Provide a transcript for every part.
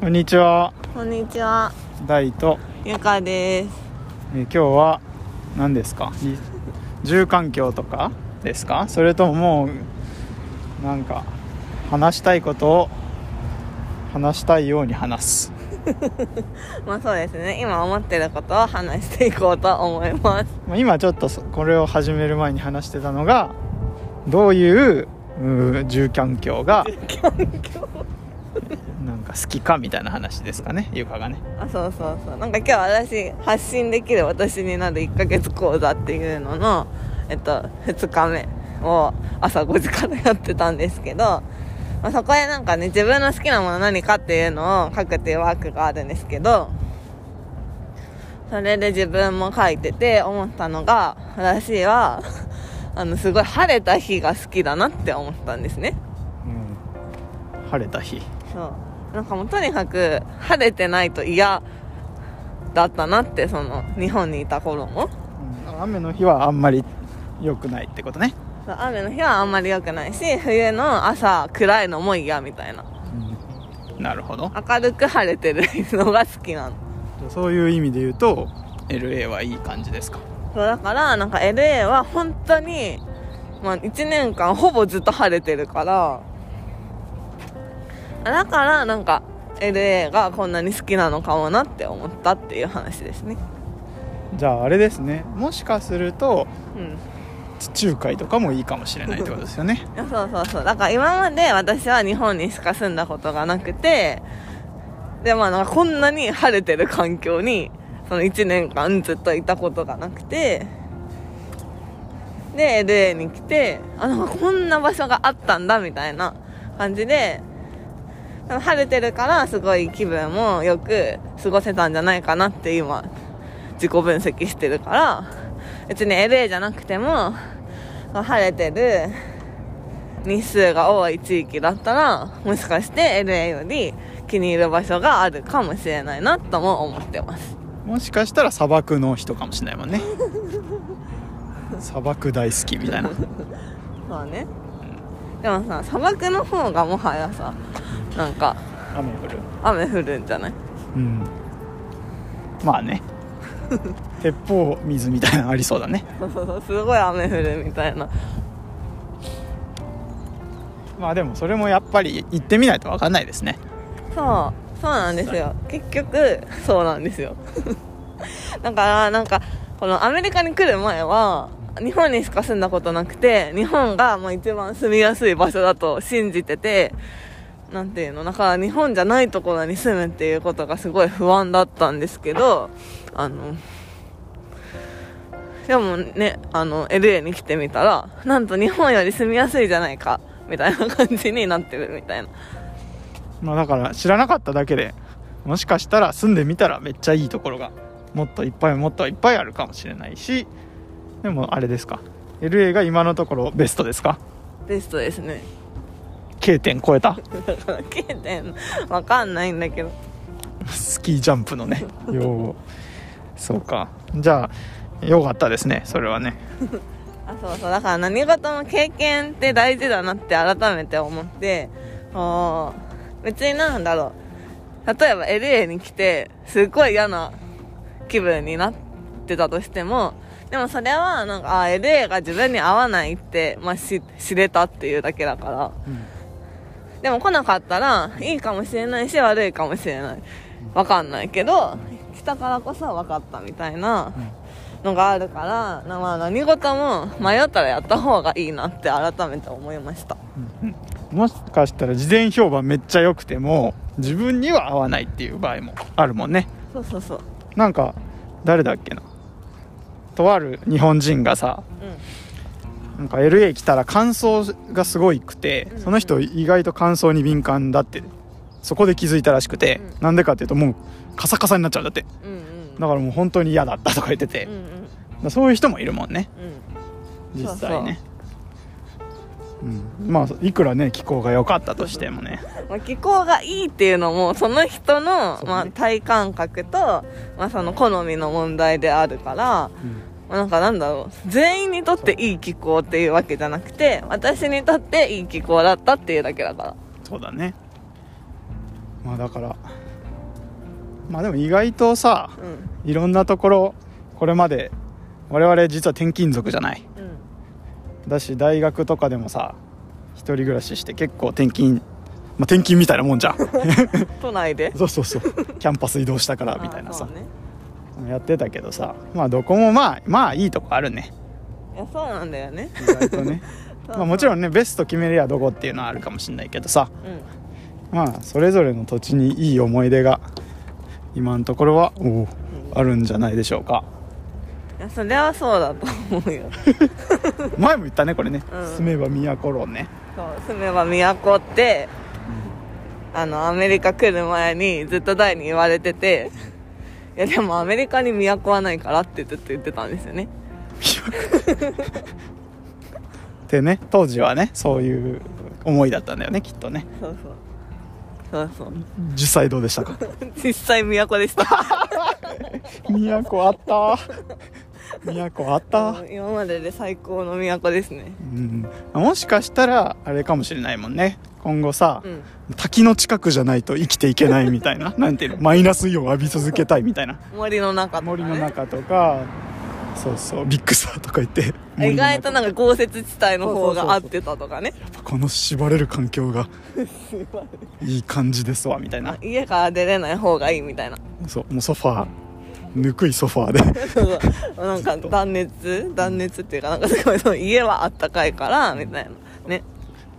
こんにちは。こんにちは、大と、ゆかです。えー今日は何ですか？い住環境とかですか？それとももうなんか話したいことを話したいように話す。まあそうですね、今思ってることを話していこうと思います。まあ今ちょっとそこれを始める前に話してたのがどういう住環境がなんか好きかみたいな話ですかねゆかがねあ、そうそうそう。なんか今日私、発信できる私になる1ヶ月講座っていうのの、えっと、2日目を朝5時からやってたんですけど、まあ、そこでなんかね、自分の好きなもの何かっていうのを書くっていうワークがあるんですけど、それで自分も書いてて思ったのが、私は、あの、すごい晴れた日が好きだなって思ったんですね。うん晴れた日そうなんかもうとにかく晴れてないと嫌だったなってその日本にいた頃も。うん。雨の日はあんまり良くないってことね、雨の日はあんまり良くないし冬の朝暗いのも嫌みたいな。なるほど。明るく晴れてるのが好きなの。そういう意味で言うと LA はいい感じですか？そうだからなんか LA は本当にまあ1年間ほぼずっと晴れてるからだからなんか LA がこんなに好きなのかもなって思ったっていう話ですね。じゃああれですね。もしかするとうん。地中海とかもいいかもしれないってことですよね。そうそうそう。だから今まで私は日本にしか住んだことがなくてでまあなんかこんなに晴れてる環境にその1年間ずっといたことがなくてで LA に来てあなんかこんな場所があったんだみたいな感じで晴れてるからすごい気分もよく過ごせたんじゃないかなって今自己分析してるから別に LA じゃなくても晴れてる日数が多い地域だったらもしかして LA より気に入る場所があるかもしれないなとも思ってます。もしかしたら砂漠の人かもしれないもんね。砂漠大好きみたいな。そうねでもさ砂漠の方がもはやさなんか雨降る。雨降るんじゃない？うん。まあね。鉄砲水みたいなのありそうだね。そうそうそうすごい雨降るみたいな。まあでもそれもやっぱり行ってみないと分かんないですね。そうそうなんですよ。結局そうなんですよ。だからなんかこのアメリカに来る前は日本にしか住んだことなくて日本がもう一番住みやすい場所だと信じててなんていうのだから日本じゃないところに住むっていうことがすごい不安だったんですけどあのでもねあの LA に来てみたらなんと日本より住みやすいじゃないかみたいな感じになってるみたいな。まあだから知らなかっただけでもしかしたら住んでみたらめっちゃいいところがもっといっぱいもっといっぱいあるかもしれないしでもあれですか？LA が今のところベストですか？ベストですね。K 点超えた？K 点。わかんないんだけど。スキージャンプのね。ようそうか。じゃあよかったですねそれはね。あそうそう。だから何事も経験って大事だなって改めて思ってこう別になんだろう。例えば LA に来てすっごい嫌な気分になってたとしてもでもそれはなんかあ LA が自分に合わないって、まあ、し知れたっていうだけだから。でも来なかったらいいかもしれないし悪いかもしれない。わかんないけど来たからこそ分かったみたいなのがあるから、なまあ、何事も迷ったらやった方がいいなって改めて思いました。もしかしたら事前評判めっちゃ良くても自分には合わないっていう場合もあるもんね。そうそうそう。なんか誰だっけな？とある日本人がさうなんか LA 来たら乾燥がすごいくてうん。その人意外と乾燥に敏感だってそこで気づいたらしくてうん。なんでかっていうともうカサカサになっちゃうんだって。んうんうん。だからもう本当に嫌だったとか言ってて。うんうんそういう人もいるもんね。うん。実際ね。うん、まあいくらね気候が良かったとしてもね。まあ、気候がいいっていうのもその人の、まあ、体感覚と、まあ、その好みの問題であるから、まあなんかなんだろう。全員にとっていい気候っていうわけじゃなくて私にとっていい気候だったっていうだけだから。そうだね。まあだからまあでも意外とさうん。いろんなところこれまで我々実は転勤族じゃない。うん。だし大学とかでもさ一人暮らしして結構転勤まあ転勤みたいなもんじゃん。都内で？そうそうそう。キャンパス移動したからみたいなさ。ねやってたけどさまあどこもまあまあいいとこあるね。いやそうなんだよね。意外とね。まあもちろんんねベスト決めりゃどこっていうのはあるかもしれないけどさ。うん。まあそれぞれの土地にいい思い出が今のところはおおあるんじゃないでしょうか。いやそれはそうだと思うよ。前も言ったねこれね、うん。住めば都論ね。そう住めば都ってあのアメリカ来る前にずっと大に言われてていやでもアメリカに都はないからってずっと言ってたんですよね。でね当時はねそういう思いだったんだよねきっとね。そうそう。そうそう。実際どうでしたか？実際都でした。都あった 都あった？うん今までで最高の都ですね。うん。もしかしたらあれかもしれないもんね。今後さ、うん。滝の近くじゃないと生きていけないみたいな。なんていうの？マイナスイオンを浴び続けたいみたいな。森の中とか、ね、森の中とか。そうそう。ビッグサーとか言って森意外となんか豪雪地帯の方が合ってたとかね。やっぱこのしばれる環境が いい感じですわみたいな。家から出れない方がいいみたいな。そう。もうソファーぬくいソファーで。なんか断熱断熱っていうかなんかすごいその家はあったかいからみたいな。ね。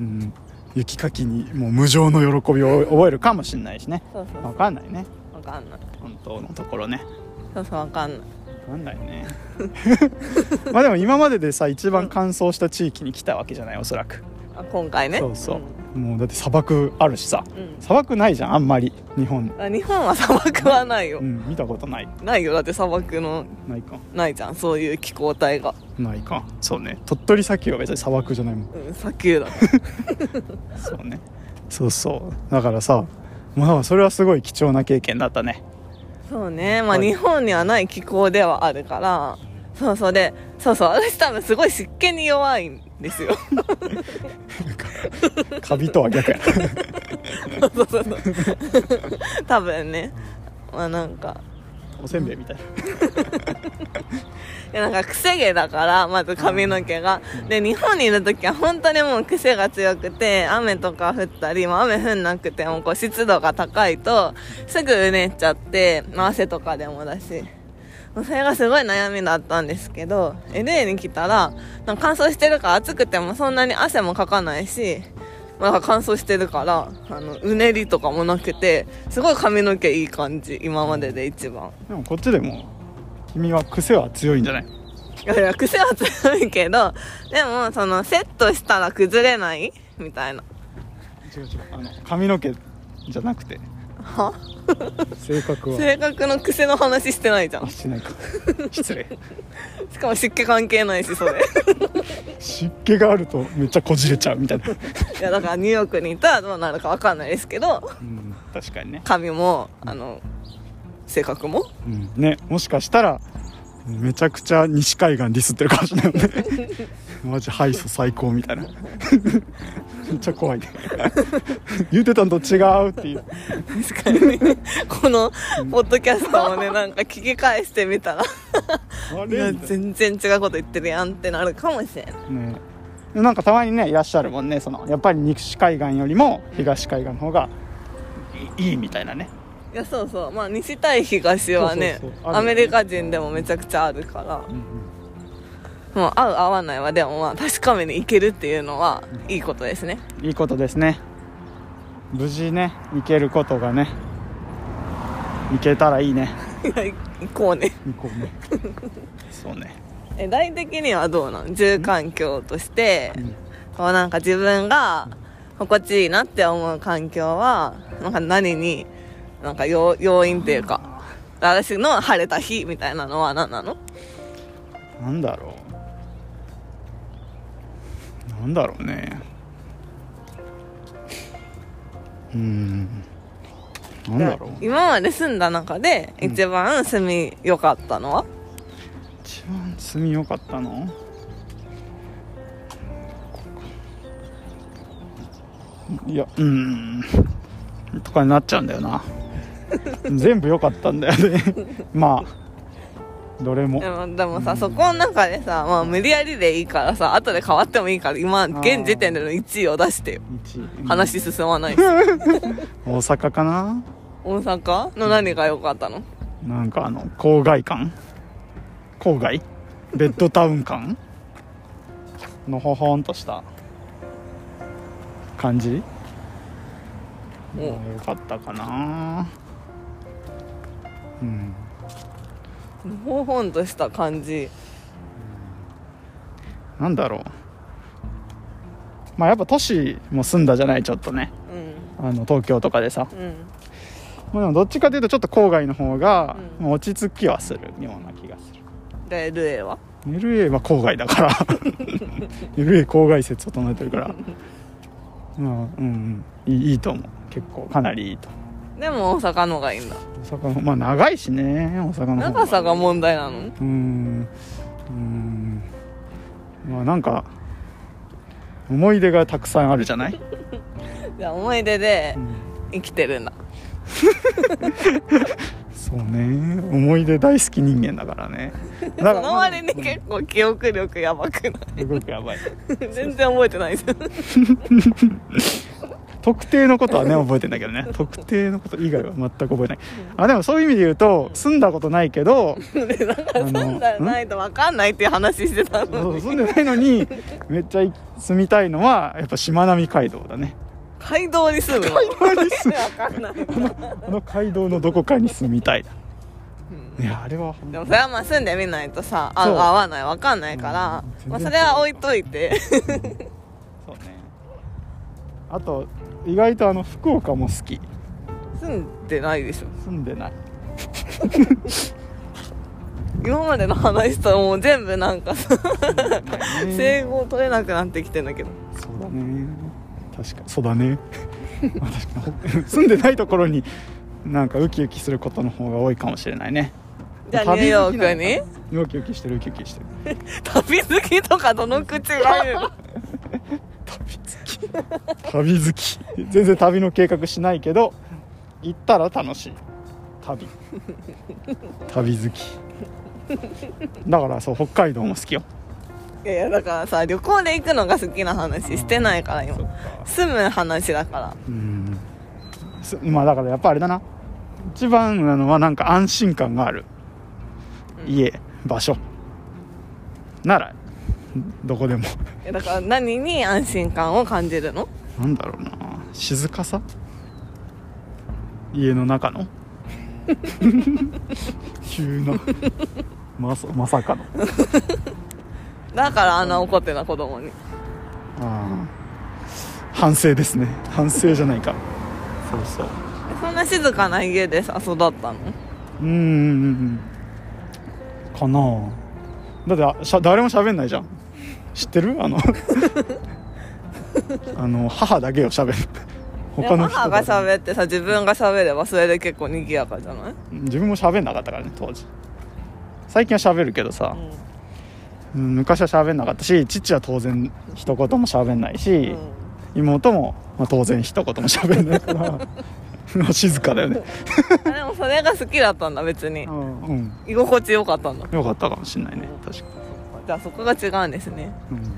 うん。雪かきにもう無情の喜びを覚えるかもしれないしね。そうそう。わかんないね。わかんない。本当のところね。そうそうわかんない。わかんないね。まあでも今まででさ一番乾燥した地域に来たわけじゃないおそらくあ今回ね。そうそう、もうだって砂漠あるしさ。うん、うん砂漠ないじゃんあんまり日本。あ日本は砂漠はないよ、うん見たことない。ないよ。だって砂漠のないか。ないじゃん。そういう気候帯が。ないか。そうね。鳥取砂丘は別に砂漠じゃないもん。うん砂丘だ。そうね。そうそう。だからさまあそれはすごい貴重な経験だったね。そうね。まあはい。日本にはない気候ではあるから。そうそう。でそうそう。私多分すごい湿気に弱いんですよ。カビとは逆や。そうそうそう多分ね。まあなんか。おせんべいみたい。ななんか癖毛だからまず髪の毛が。で日本にいる時は本当にもう癖が強くて雨とか降ったり、まあ、雨降んなくてもこう湿度が高いとすぐうねっちゃって、まあ、汗とかでもだし それがすごい悩みだったんですけど LA に来たらなんか乾燥してるから暑くてもそんなに汗もかかないしまあ、乾燥してるからあのうねりとかもなくてすごい髪の毛いい感じ今までで一番。でもこっちでも君は癖は強いんじゃない？いやいや癖は強いけどでもそのセットしたら崩れない？みたいな。違う違うあの髪の毛じゃなくては？性格は。性格の癖の話してないじゃん。あしないか。失礼。しかも湿気関係ないしそれ。湿気があるとめっちゃこじれちゃうみたいな、いやだからニューヨークに行ったらどうなるか分かんないですけどうん、確かにね、髪もあの性格も？うん、ねもしかしたらめちゃくちゃ西海岸ディスってるかもしれないよね。マジハイソ最高みたいな めっちゃ怖いね。言うてたんと違うっていう。確かにね。このポッドキャストをねなんか聞き返してみたら。全然違うこと言ってるやんってなるかもしれん。ね。なんかたまにねいらっしゃるもんね。そのやっぱり西海岸よりも東海岸の方がいいいいみたいなね。いやそうそう。まあ西対東はね。アメリカ人でもめちゃくちゃあるから。うんうんもう合う合わないはでもまあ確かめに行けるっていうのはいいことですね。いいことですね。無事ね行けることがね行けたらいいね。行こうね。行こうね。そうね。え大的にはどうなん？住環境としてうん。こうなんか自分が心地いいなって思う環境はなんか何になんか要要因っていうか私の晴れた日みたいなのは何なの？なんだろうなんだろうね。うーん。なんだろう。今まで住んだ中で一番住みよかったのは、一番住みよかったの？いやうーん。とかになっちゃうんだよな。全部良かったんだよね。まあどれも。でもでもさ、そこの中でさ、まあ、無理やりでいいからさ後で変わってもいいから今現時点での1位を出してよ1位。話進まないし。大阪かな？大阪の何が良かったの？なんかあの郊外感。郊外？ベッドタウン感？のほほんとした感じ？お。よかったかな。うんほほんとした感じ。なんだろう。まあやっぱ都市も住んだじゃないちょっとね。うん。あの東京とかでさ。うん。まあでもどっちかというとちょっと郊外の方が、落ち着きはするような気がする。で LA は？LA は郊外だから。LA 郊外説を唱えてるから。まあうんうん。いいいいと思う。結構かなりいいとでも大阪のがいいんだ。大阪のまあ長いしね大阪の方長さが問題なの？うーんうーん。まあなんか思い出がたくさんあるじゃない、じゃあ思い出でうん。生きてるんだ そうね。思い出大好き人間だからね。その割に結構記憶力やばくない？全然覚えてないじゃん特定のことはね覚えてんだけどね。特定のこと以外は全く覚えない。あでもそういう意味で言うと住んだことないけど住んだらないと分かんないっていう話してたのに。住んでないのにめっちゃ住みたいのはやっぱしまなみ海道だね。街道に住むの？道に住 分かんない。あの街道のどこかに住みたいだ。いやあれはでもそれはまあ住んでみないとさ合合わない分かんないから、うん。まあ、それは置いといて。そうね。あと意外とあの福岡も好き。住んでないでしょ。住んでない。今までの話ともう全部なんかさね。整合取れなくなってきてんだけど。そうだね。確かそうだね。まあ確かに 住んでないところになんかウキウキすることの方が多いかもしれないね。じゃあニューヨークに。ウキウキしてるウキウキしてる。旅好きとかどの口が言うの？旅好き 旅好き。全然旅の計画しないけど行ったら楽しい。旅。旅好き。だからそう北海道も好きよ。いやだからさ旅行で行くのが好きな話してないから今住む話だから。うん。すまあだからやっぱあれだな。一番なのはなんか安心感がある、家場所。ならどこでも。えだから何に安心感を感じるの？なんだろうな。静かさ？家の中の？急な。まさまさかの。だからあんな怒ってた子供に。ああ。反省ですね。反省じゃないか。そうそう。そんな静かな家でさ育ったの？うんうんうんうん。かなだってあしゃ誰も喋んないじゃん知ってる？あの あの母だけを喋る他の人母がが喋ってさ自分が喋ればそれで結構賑やかじゃない、自分も喋んなかったからね当時。最近は喋るけどさ、ううん。昔は喋んなかったし父は当然一言も喋んないし、ん。妹も、まあ、当然一言も喋んないから。まあ静かだよね。うん、でもそれが好きだったんだ別に。うん、うん、居心地よかったんだ。よかったかもしんないね確かじゃあそこが違うんですね。に、うん、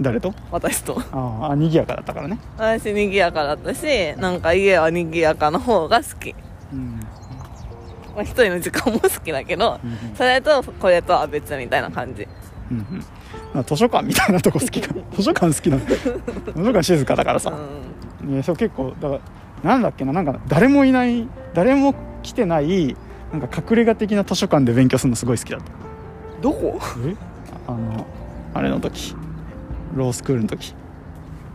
誰と？私と。ああ賑やかだったからね。私賑やかだったしなんか家は賑やかな方が好き。うん。まあ、一人の時間も好きだけど、うんうん。それとこれとは別みたいな感じ。うんうん。まあ図書館みたいなとこ好きか。図書館好きなの。図書館静かだからさ、ういやそう結構だからなんだっけななんか誰もいない誰も来てないなんか隠れ家的な図書館で勉強するのすごい好きだった。んどこ？え？あのあれの時。ロースクールの時。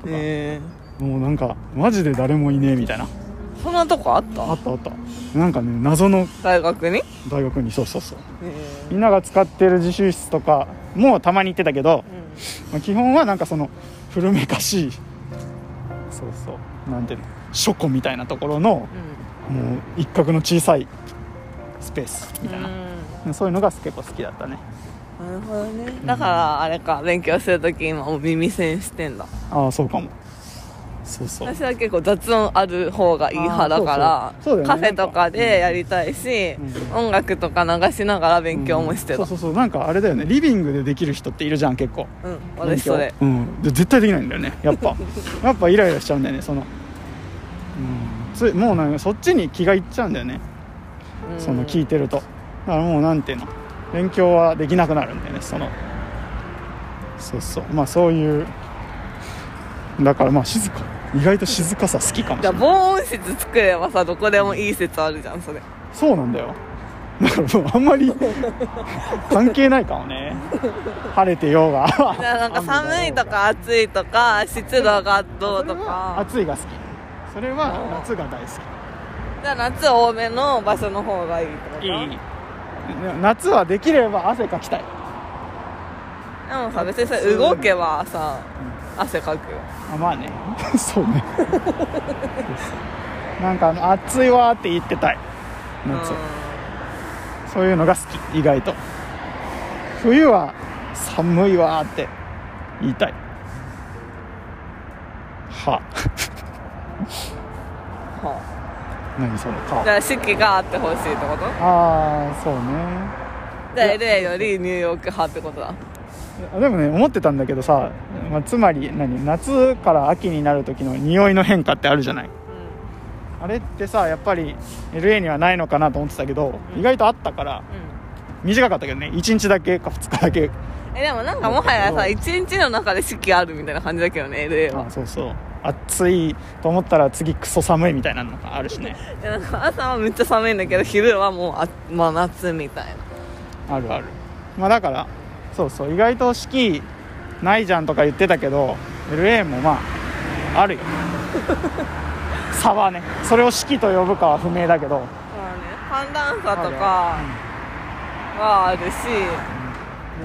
え。もうなんかマジで誰もいねえみたいな。ー、そんなとこあった？あったあった。なんかね謎の大学に、大学に。そうそうそう。え。みんなが使ってる自習室とかもたまに行ってたけど、まあ、基本はなんかその古めかしいそうそうなんていうの書庫みたいなところのもう一角の小さいスペースみたいな、うん。そういうのが結構好きだったねなるほどね。だからあれか勉強するとき今も耳栓してんだ。ああそうかも。そうそう。私は結構雑音ある方がいい派だからそうそう。そうだよね。カフェとかでやりたいし、う音楽とか流しながら勉強もしてた。そうそうそう。なんかあれだよね。リビングでできる人っているじゃん結構。うん私それ。うん。で絶対できないんだよね。やっぱ。やっぱイライラしちゃうんだよねその。うん。もうなんかそっちに気がいっちゃうんだよね。うん。その聞いてると。だからもうなんていうの勉強はできなくなるんだよねその。そうそう。まあそういうだからまあ静か。意外と静かさ好きかもしじゃれない。あ防音室作ればさどこでもいい説あるじゃんそれ。そうなんだよ。だからもうあんまり関係ないかもね。晴れてようが。じゃあなんか寒いとか暑いとか湿度がどうとか。暑いが好き。それは夏が大好じゃあ夏多めの場所の方がいいってこと？きいい夏はできれば汗かきたい。でもさ別にそれ動けばさ汗かくよ。あまあね。そうね。なんか暑いわーって言ってたい。夏、そういうのが好き意外と。冬は寒いわーって言いたい。は何そのあ、かじゃあ四季があってほしいってこと？ああそうね。じゃあ LA よりニューヨーク派ってことだ。あでもね思ってたんだけどさ、まあ、つまり何夏から秋になる時の匂いの変化ってあるじゃない。あれってさやっぱり LA にはないのかなと思ってたけど、うん。意外とあったからうん。短かったけどね。1日だけか2日だけ。えでもなんかもはやさ一日の中で四季あるみたいな感じだけどね LA は。あそうそう暑いと思ったら次クソ寒いみたいなのがあるしね。でなんか朝はめっちゃ寒いんだけど昼はもうあ真夏みたいな。あるある。まあだからそうそう意外と四季ないじゃんとか言ってたけど LA もまああるよ。差はね。それを四季と呼ぶかは不明だけど。まあね寒暖差とかはある。し、うん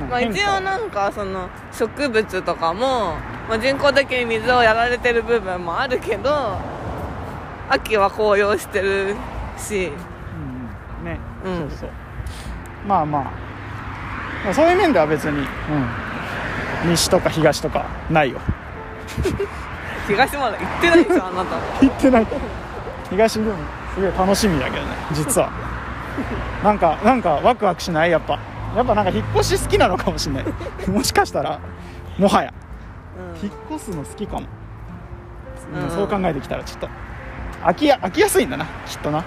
まあ、一応なんかその植物とかも、まあ、人工的に水をやられてる部分もあるけど秋は紅葉してるし。うんね、うん。そうそう。まあまあ。まあそういう面では別に、うん、西とか東とかないよ。東まで行ってないでしょあなた。行ってない。東でもすげえ楽しみだけどね実は。なんかなんかワクワクしない？やっぱやっぱなんか引っ越し好きなのかもしれない。もしかしたらもはや。うん。引っ越すの好きかも、うん。そう考えてきたらちょっと飽きや飽きやすいんだなきっとな。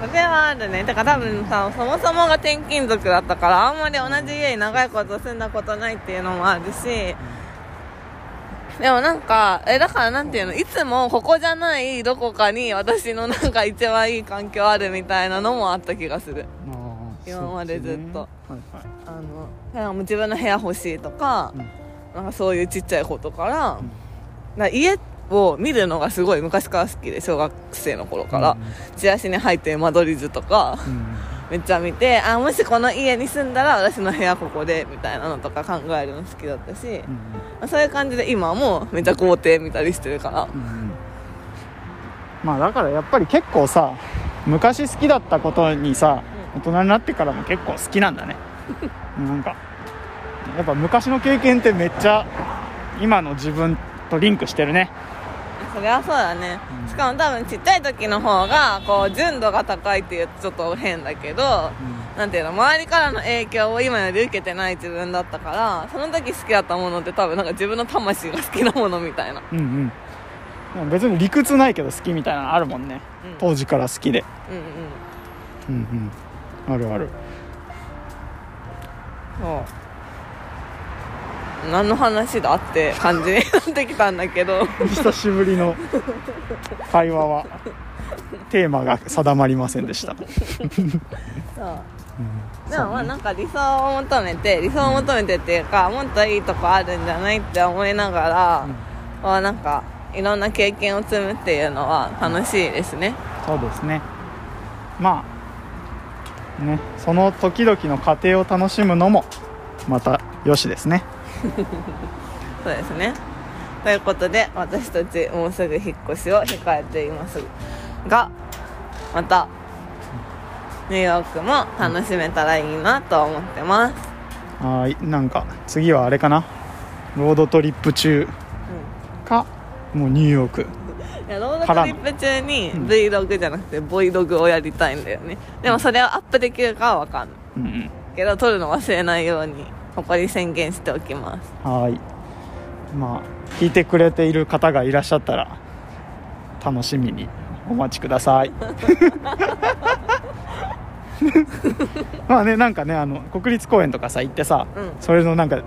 それはあるね。だから多分さそもそもが転勤族だったからあんまり同じ家に長いこと住んだことないっていうのもあるし。でもなんかえだからなんていうの？いつもここじゃないどこかに私のなんか一番いい環境あるみたいなのもあった気がする今までずっと。そうですねはい。あの自分の部屋欲しいとか、うん。なんかそういうちっちゃいことから,、ん。だから家を見るのがすごい昔から好きで小学生の頃から、チラシに入ってる間取り図とかはいうん。めっちゃ見てあもしこの家に住んだら私の部屋ここでみたいなのとか考えるの好きだったし、うんまあそういう感じで今もめっちゃ豪邸見たりしてるから。うん。まあだからやっぱり結構さ昔好きだったことにさ大人になってからも結構好きなんだね。なんかやっぱ昔の経験ってめっちゃ今の自分とリンクしてるね。それはそうだね、うん。しかも多分ちっちゃい時の方がこう純度が高いっていうとちょっと変だけど、なんていうの周りからの影響を今より受けてない自分だったからその時好きだったものって多分なんか自分の魂が好きなものみたいな。うんうん。別に理屈ないけど好きみたいなのあるもんね、うん。当時から好きで。うんうん。うんうんある。ある。そう何の話だって感じになってきたんだけど。久しぶりの会話はテーマが定まりませんでした、そう。うん。でもまあなんか理想を求めて理想を求めてっていうかもっといいとこあるんじゃないって思いながら、まあなんかいろんな経験を積むっていうのは楽しいですね。そうですね。まあねその時々の過程を楽しむのもまたよしですね。そうですね。ということで私たちもうすぐ引っ越しを控えていますがまたニューヨークも楽しめたらいいなと思ってます、はーいなんか次はあれかな？ロードトリップ中かもうニューヨークドトリップ中にうん。Vlog じゃなくて Vlog をやりたいんだよね。でもそれをアップできるかは分かんない。うんうん。けど撮るの忘れないようにここに宣言しておきます。はい。まあ聞いてくれている方がいらっしゃったら楽しみにお待ちください。まあねなんかねあの国立公園とかさ行ってさ、うん。それのなんか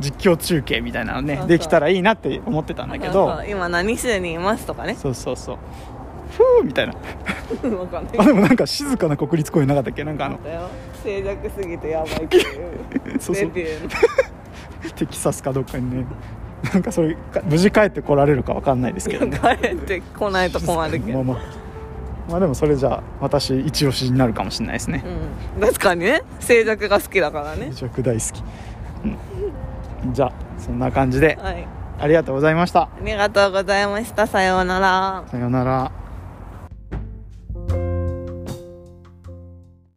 実況中継みたいなのねできたらいいなって思ってたんだけど。今何市にいますとかね。そうそうそう。ふうみたいな。分かんない。あでもなんか静かな国立公園なかったっけ？なんかあの。静寂すぎてやばいっていう。そうそう。レビューの。テキサスかどっかにね。なんかそれか無事帰ってこられるかわかんないですけどね。帰ってこないと困るけど。まあまあ。まあでもそれじゃあ私一押しになるかもしれないですね。うん。確かにね。静寂が好きだからね。めちゃく大好き、うん、じゃあそんな感じで。はい。ありがとうございました。ありがとうございました。さようなら。さようなら